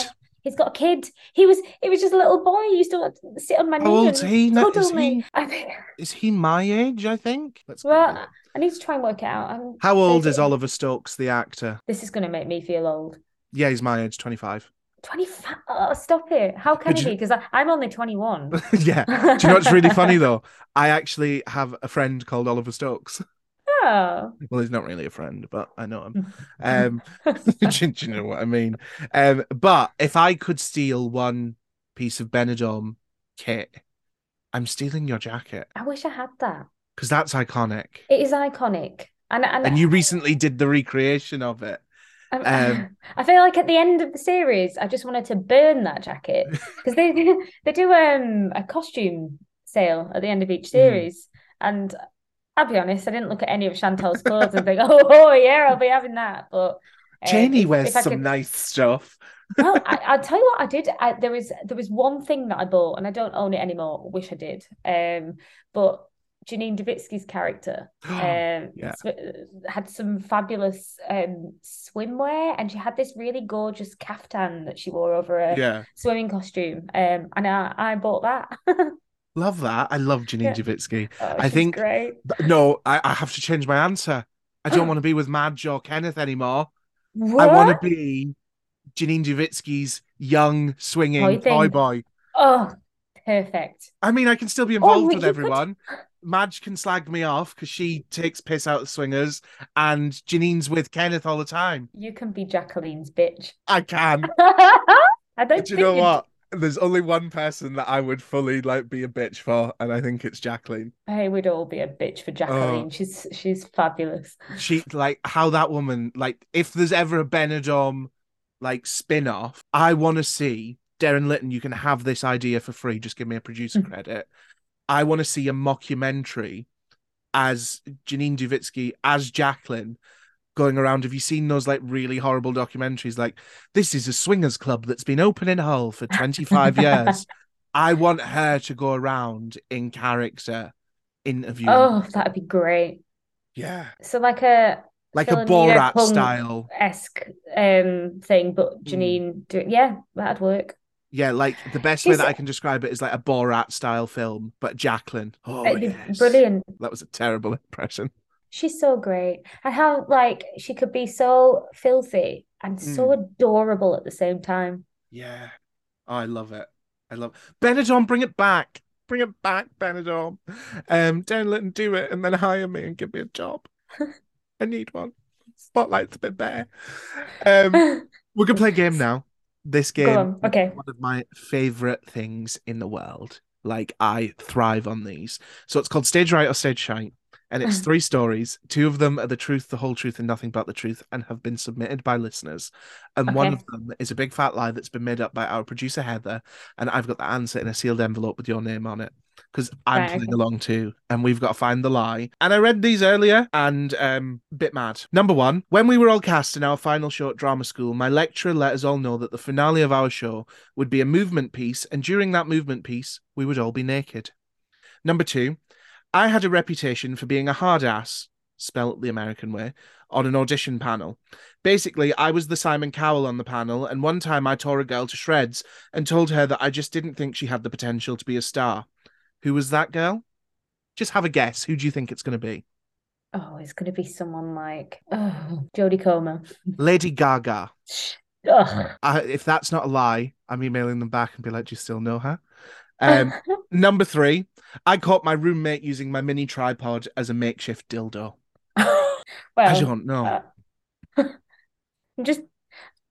He's got a kid. He was he was just a little boy. He used to sit on my How knee old's and he now? Is he- I think Is he my age? I think. Let's well, I need to try and work it out. I'm How old is Oliver Stokes, the actor? This is going to make me feel old. Yeah, he's my age, 25. 25. Oh, stop it. How can it you- be? Because I'm only 21. yeah. Do you know what's really funny though? I actually have a friend called Oliver Stokes. Oh. Well, he's not really a friend, but I know him. Um, do, do you know what I mean? Um, but if I could steal one piece of Benidorm kit, I'm stealing your jacket I wish I had that. because that's iconic. It is iconic. And, and, And you recently did the recreation of it. Um, Um, I feel like at the end of the series, I just wanted to burn that jacket because they they do um a costume sale at the end of each series, and I'll be honest, I didn't look at any of Chantelle's clothes and think, oh, oh yeah, I'll be having that. But uh, Janie wears some could- nice stuff. well, I, I'll tell you what I did. I, there was there was one thing that I bought, and I don't own it anymore. Wish I did. Um, but Janine Duvitski's character um Yeah. sw- had some fabulous um swimwear, and she had this really gorgeous caftan that she wore over a yeah. swimming costume. Um, and I, I bought that. Love that. I love Janine Yeah. Duvitski. Oh, I think- great. No, I, I have to change my answer. I don't want to be with Madge or Kenneth anymore. I want to be Janine Duvitski's young swinging Boy toy boy. Oh, perfect. I mean, I can still be oh, involved Oh, with could- everyone. Madge can slag me off because she takes piss out of swingers, and Janine's with Kenneth all the time. You can be Jacqueline's bitch. I can. I don't Do you know what? There's only one person that I would fully like be a bitch for, and I think it's Jacqueline. I would all be a bitch for Jacqueline. She's she's fabulous. She like how that woman like if there's ever a Benidorm like spin-off, I want to see Derren Litten. You can have this idea for free. Just give me a producer Mm. credit. I want to see a mockumentary as Janine Duvitski as Jacqueline going around. Have you seen those like really horrible documentaries? Like this is a swingers club that's been open in Hull for 25 years. I want her to go around in character interviewing. Oh, that'd be great. yeah, So like a like a Borat style. esque um thing, Hmm. but Janine do yeah, that'd work. Yeah, like the best way She's- that I can describe it is like a Borat style film, but Jacqueline. Oh, yes. brilliant. That was a terrible impression. She's so great. And how like she could be so filthy and so adorable at the same time. Yeah. Oh, I love it. I love Benidorm, bring it back. Bring it back, Benidorm. Um, don't let them do it and then hire me and give me a job. I need one. Spotlight's a bit bare. Um, we're gonna play a game now. This game Okay. one of my favorite things in the world. Like I thrive on these. So it's called Stage Right or Stage Shite. And it's three stories. Two of them are the truth, the whole truth, and nothing but the truth, and have been submitted by listeners. And one of them is a big fat lie that's been made up by our producer Heather. And I've got the answer in a sealed envelope with your name on it. Because I'm Right, playing okay. along too. And we've got to find the lie. And I read these earlier and um bit mad. Number one, when we were all cast in our final short drama school, my lecturer let us all know that the finale of our show would be a movement piece, and during that movement piece, we would all be naked. Number two, I had a reputation for being a hard ass, spelled the American way, on an audition panel. Basically, I was the Simon Cowell on the panel, and one time I tore a girl to shreds and told her that I just didn't think she had the potential to be a star. Who was that girl? Just have a guess. Who do you think it's going to be? Oh, it's gonna be someone like oh, Jodie Comer. Lady Gaga. I, if that's not a lie, I'm emailing them back and be like, do you still know her? Um, number three, I caught my roommate using my mini tripod as a makeshift dildo. I don't know. uh, just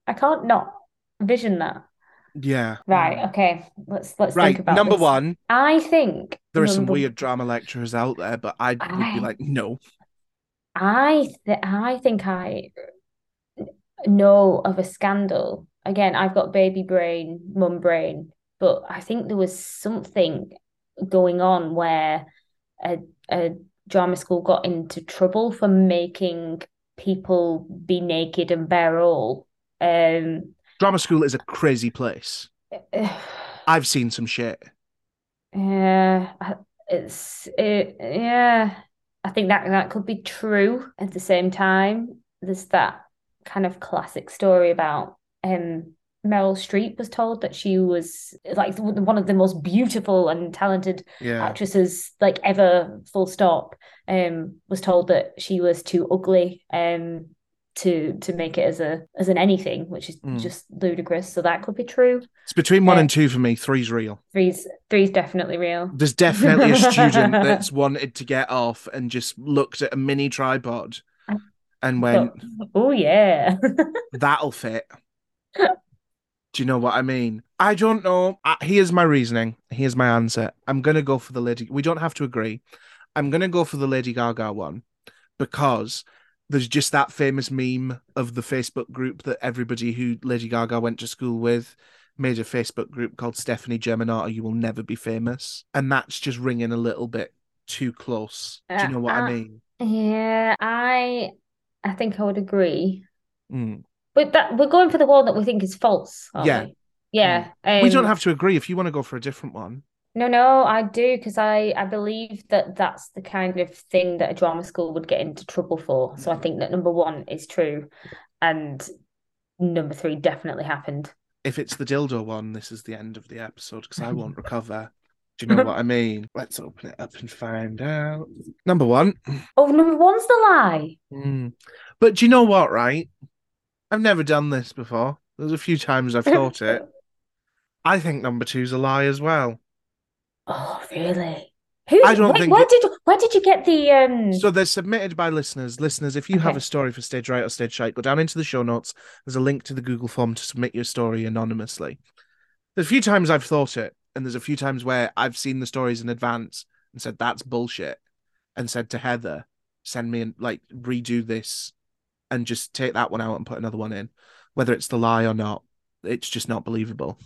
I can't not vision that. yeah. Right, okay. Let's let's Right. think about Number this. one, I think there are some weird drama lecturers out there, but I would be like, no. I th I think I know of a scandal. Again, I've got baby brain, mum brain, but I think there was something going on where a a drama school got into trouble for making people be naked and bare all. Um, Drama school is a crazy place. I've seen some shit. Yeah, I- it's it, yeah. I think that that could be true. At the same time, there's that kind of classic story about um Meryl Streep was told that she was like one of the most beautiful and talented Yeah. actresses like ever, full stop. Um, was told that she was too ugly um to to make it as a as an anything, which is Mm. just ludicrous. So that could be true. It's between one Uh, and two for me. Three's real. Three's three's definitely real. There's definitely a student that's wanted to get off and just looked at a mini tripod and went, Oh yeah. that'll fit. Do you know what I mean? I don't know. Uh, Here's my reasoning. Here's my answer. I'm gonna go for the lady. We don't have to agree. I'm gonna go for the Lady Gaga one because there's just that famous meme of the Facebook group that everybody who Lady Gaga went to school with made a Facebook group called Stefani Germanotta. You will never be famous, and that's just ringing a little bit too close. Do you know what Uh, I mean? Yeah, I I think I would agree. Mm. But that we're going for the one that we think is false, Yeah. we? Yeah. we don't um, have to agree if you want to go for a different one. No, no, I do because I I believe that that's the kind of thing that a drama school would get into trouble for. So I think that number one is true, and number three definitely happened. if it's the dildo one, this is the end of the episode because I won't recover. Do you know what I mean? Let's open it up and find out. Number one. Oh, number one's the lie. Mm. But do you know what, right? I've never done this before. There's a few times I've thought it. I think number two's a lie as well. Oh, really? Who? I don't where, think where it- did where did you get the um? So they're submitted by listeners. Listeners, if you have a story for Stage Right or Stage Shite, go down into the show notes. There's a link to the Google form to submit your story anonymously. There's a few times I've thought it, and there's a few times where I've seen the stories in advance and said that's bullshit, and said to Heather, send me and like redo this, and just take that one out and put another one in, whether it's the lie or not. It's just not believable.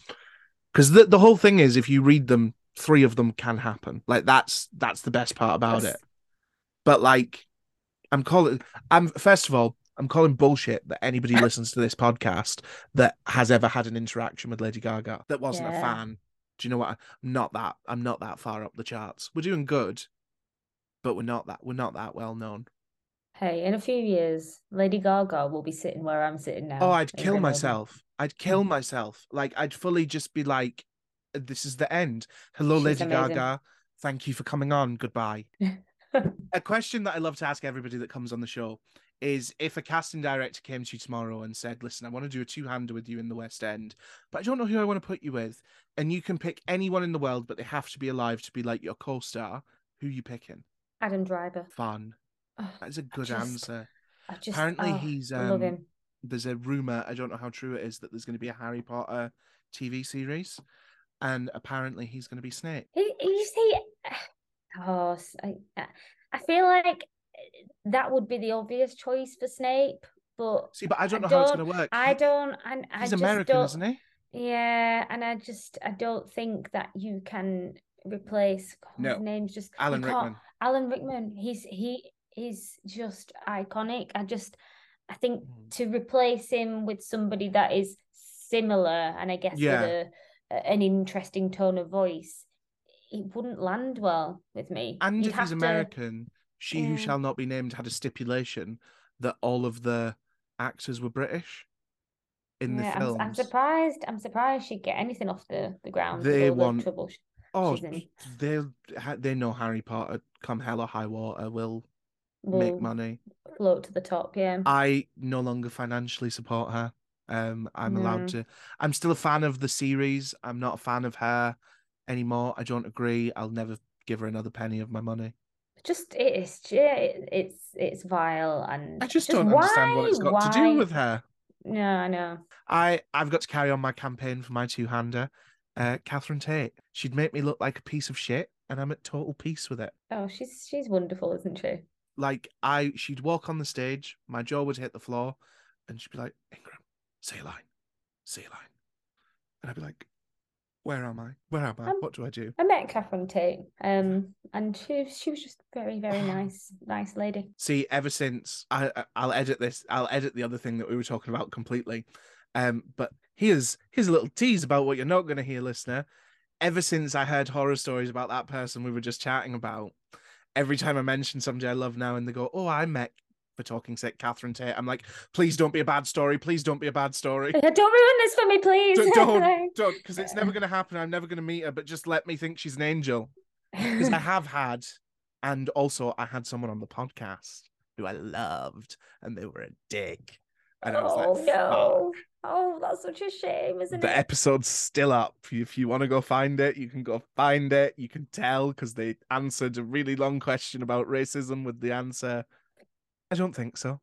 Because the the whole thing is, if you read them, three of them can happen. Like that's that's the best part about That's- it. But like, I'm calling. I'm first of all, I'm calling bullshit that anybody listens to this podcast that has ever had an interaction with Lady Gaga that wasn't a fan. Do you know what? I'm not that. I'm not that far up the charts. We're doing good, but we're not that. We're not that well known. Hey, in a few years, Lady Gaga will be sitting where I'm sitting now. Oh, I'd kill myself. I'd mm. kill myself. Like I'd fully just be like, "This is the end. Hello, She's Lady amazing. Gaga. Thank you for coming on. Goodbye." A question that I love to ask everybody that comes on the show is if a casting director came to you tomorrow and said, Listen, I want to do a two hander with you in the West End, but I don't know who I want to put you with. And you can pick anyone in the world, but they have to be alive to be like your co star. Who you picking? Adam Driver. Fun. Oh, That is a good just- answer. Just Apparently, oh, he's um, there's a rumor, I don't know how true it is, that there's going to be a Harry Potter TV series. And apparently, he's going to be Snape. He- You see, oh, I, I feel like that would be the obvious choice for Snape, but See, but I don't I know how it's going to work. I don't. I, I He's just American, don't, isn't he? Yeah, and I just I don't think that you can replace. God, No. his name's just Alan Rickman. Alan Rickman. He's he is just iconic. I just I think Mm. to replace him with somebody that is similar and I guess Yeah. with a, an interesting tone of voice, it wouldn't land well with me. And You'd if he's to- American, She Who Shall Not Be Named had a stipulation that all of the actors were British in the yeah, I'm. I'm surprised. I'm surprised she'd get anything off the, the ground They all the want- trouble oh, they they know Harry Potter, come hell or high water, will make money. float to the top. Yeah. I no longer financially support her. Um, I'm allowed to. I'm still a fan of the series. I'm not a fan of her anymore. I don't agree. I'll never give her another penny of my money. just it is yeah, it's it's vile and I just, just don't understand what it's got to do with her. Yeah, I know. I I've got to carry on my campaign for my two hander. Uh, Catherine Tate. She'd make me look like a piece of shit, and I'm at total peace with it. Oh, she's she's wonderful, isn't she? Like I, she'd walk on the stage, my jaw would hit the floor, and she'd be like, "Ingram, say a line, say a line," and I'd be like, "Where am I? Where am I? Um, what do I do?" I met Catherine Tate, um, and she she was just very very nice, nice lady. See, ever since I, I- I'll edit this, I'll edit the other thing that we were talking about completely. Um, but here's here's a little tease about what you're not going to hear, listener. Ever since I heard horror stories about that person we were just chatting about, every time I mention somebody I love now, and they go, "Oh, I met for talking sick Catherine Tate," I'm like, "Please don't be a bad story. Please don't be a bad story. Don't ruin this for me, please. don't don't because it's never going to happen. I'm never going to meet her. But just let me think she's an angel." because I have had, and also I had someone on the podcast who I loved, and they were a dick, and I was oh like, no! Oh, that's such a shame, isn't The it? The episode's still up. If you want to go find it, you can go find it. You can tell because they answered a really long question about racism with the answer. I don't think so.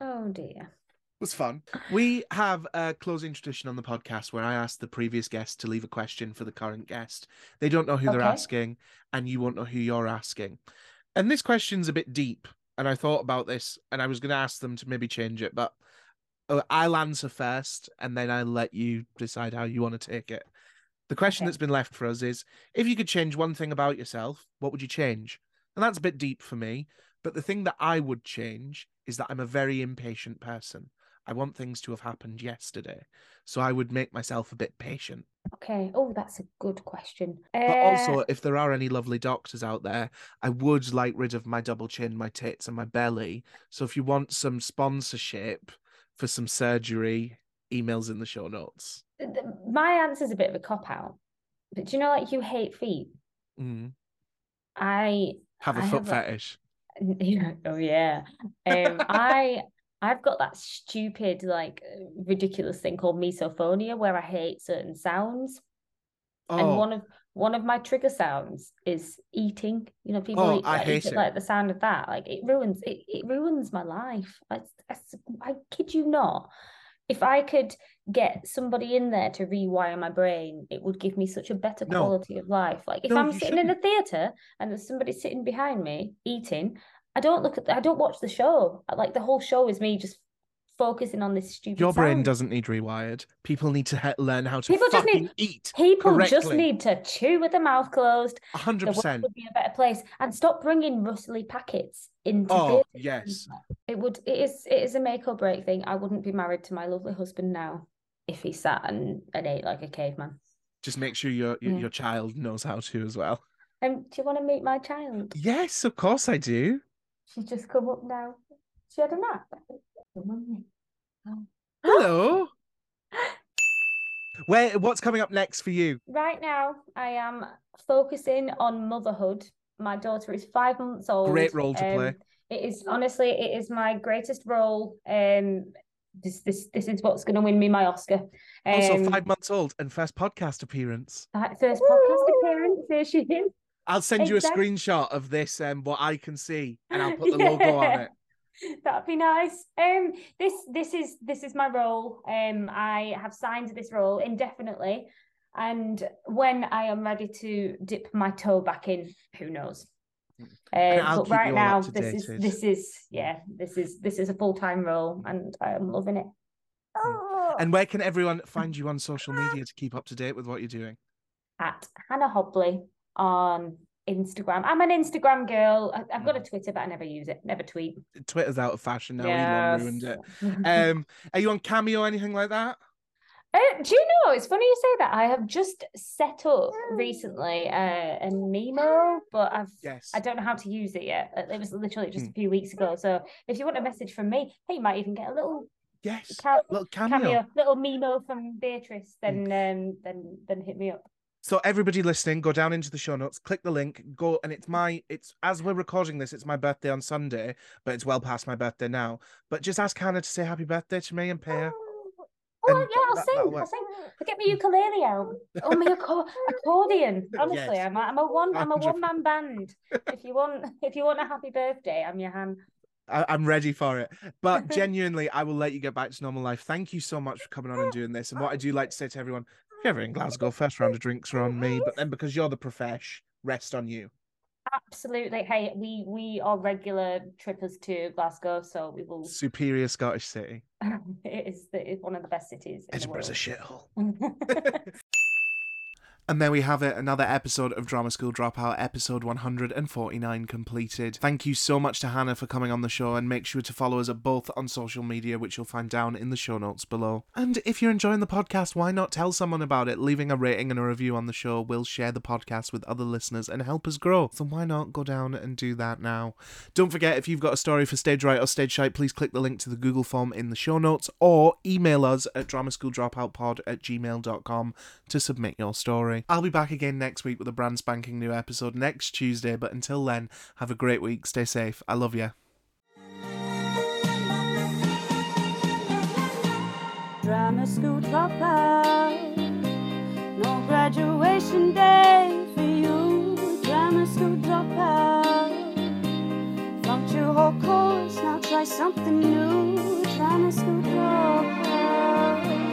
Oh dear. It was fun. We have a closing tradition on the podcast where I ask the previous guest to leave a question for the current guest. They don't know who they're asking, and you won't know who you're asking. And this question's a bit deep, and I thought about this, and I was going to ask them to maybe change it, but uh, I'll answer first, and then I'll let you decide how you want to take it. The question Okay. that's been left for us is if you could change one thing about yourself, what would you change? And that's a bit deep for me, but the thing that I would change is that I'm a very impatient person. I want things to have happened yesterday. So I would make myself a bit patient. Okay. Oh, that's a good question. But Uh, also, if there are any lovely doctors out there, I would like rid of my double chin, my tits, and my belly. So if you want some sponsorship for some surgery, emails in the show notes. my answer's a bit of a cop out. But do you know, like you hate feet? Mm. I Have a I foot have a- fetish. Yeah, oh yeah. Um, I I've got that stupid, like ridiculous thing called misophonia where I hate certain sounds. And one of one of my trigger sounds is eating. You know, people Oh, eat, I like, hate eat it. like the sound of that. Like it ruins it, it ruins my life. I, I, I kid you not. If I could get somebody in there to rewire my brain, it would give me such a better No. quality of life. Like if No, I'm sitting in a theater and there's somebody sitting behind me eating, I don't look at I don't watch the show. Like the whole show is me just focusing on this stupid your brain sound. doesn't need rewired. People need to he- learn how to People just need- eat. People just need to chew with their mouth closed. A hundred percent would be a better place and stop bringing rustly packets into Oh, yes. It would it is it is a make or break thing. I wouldn't be married to my lovely husband now if he sat and, and ate like a caveman. Just make sure your your, Yeah. your child knows how to as well. Um, do you want to meet my child? Yes, of course I do. She's just come up now. She had a nap. Oh. Hello. Where what's coming up next for you? Right now, I am focusing on motherhood my daughter is five months old. Great role to Um, play. It is honestly, it is my greatest role. Um, this this this is what's going to win me my Oscar. Also, Um, five months old and first podcast appearance. first podcast appearance. There she is. I'll send you a screenshot of this, um, what I can see, and I'll put the logo on it. That'd be nice. Um, this this is this is my role. Um, I have signed this role indefinitely, and when I am ready to dip my toe back in, who knows? And Um, but right now, this is this is yeah, this is this is a full time role, and I am loving it. And where can everyone find you on social media to keep up to date with what you're doing? At Hannah Hobley on Instagram. I'm an Instagram girl. I, I've Mm. got a Twitter, but I never use it. Never tweet. Twitter's out of fashion now. Elon ruined it. Um, are you on Cameo or anything like that? Uh, do you know? It's funny you say that. I have just set up recently uh, a Nemo, but I've Yes. I don't know how to use it yet. It was literally just Hmm. a few weeks ago. So if you want a message from me, hey, you might even get a little Yes. ca- Little cameo. cameo, little Memmo from Beatrice. Then um, then then hit me up. So everybody listening, go down into the show notes, click the link, go, and it's my, it's as we're recording this, it's my birthday on Sunday, but it's well past my birthday now. But just ask Hannah to say happy birthday to me and pay her. Oh, oh And yeah, I'll that- sing. I'll sing. Get my ukulele out. Oh, my acco- accordion. Honestly, Yes. I'm a, I'm a one I'm a one man band. If you want if you want a happy birthday, I'm your hand. I, I'm ready for it. But genuinely, I will let you get back to normal life. Thank you so much for coming on and doing this. And what I do like to say to everyone, ever in Glasgow, first round of drinks are on me. But then because you're the profesh, rest on you. Absolutely. Hey, we we are regular trippers to Glasgow, so we will. Superior Scottish city. it is the, it's one of the best cities. Edinburgh's a shithole. And there we have it, another episode of Drama School Dropout, episode 149 completed. Thank you so much to Hannah for coming on the show, and make sure to follow us at both on social media, which you'll find down in the show notes below. And if you're enjoying the podcast, why not tell someone about it? Leaving a rating and a review on the show will share the podcast with other listeners and help us grow. So why not go down and do that now? Don't forget, if you've got a story for Stage Right or Stage Shite, please click the link to the Google form in the show notes or email us at dramasschooldropoutpod at gmail.com to submit your story. I'll be back again next week with a brand spanking new episode next Tuesday, but until then, have a great week. Stay safe. I love you. Drama school dropout. No graduation day for you. Drama school dropout. Flunked your whole course, now try something new. Drama school dropout.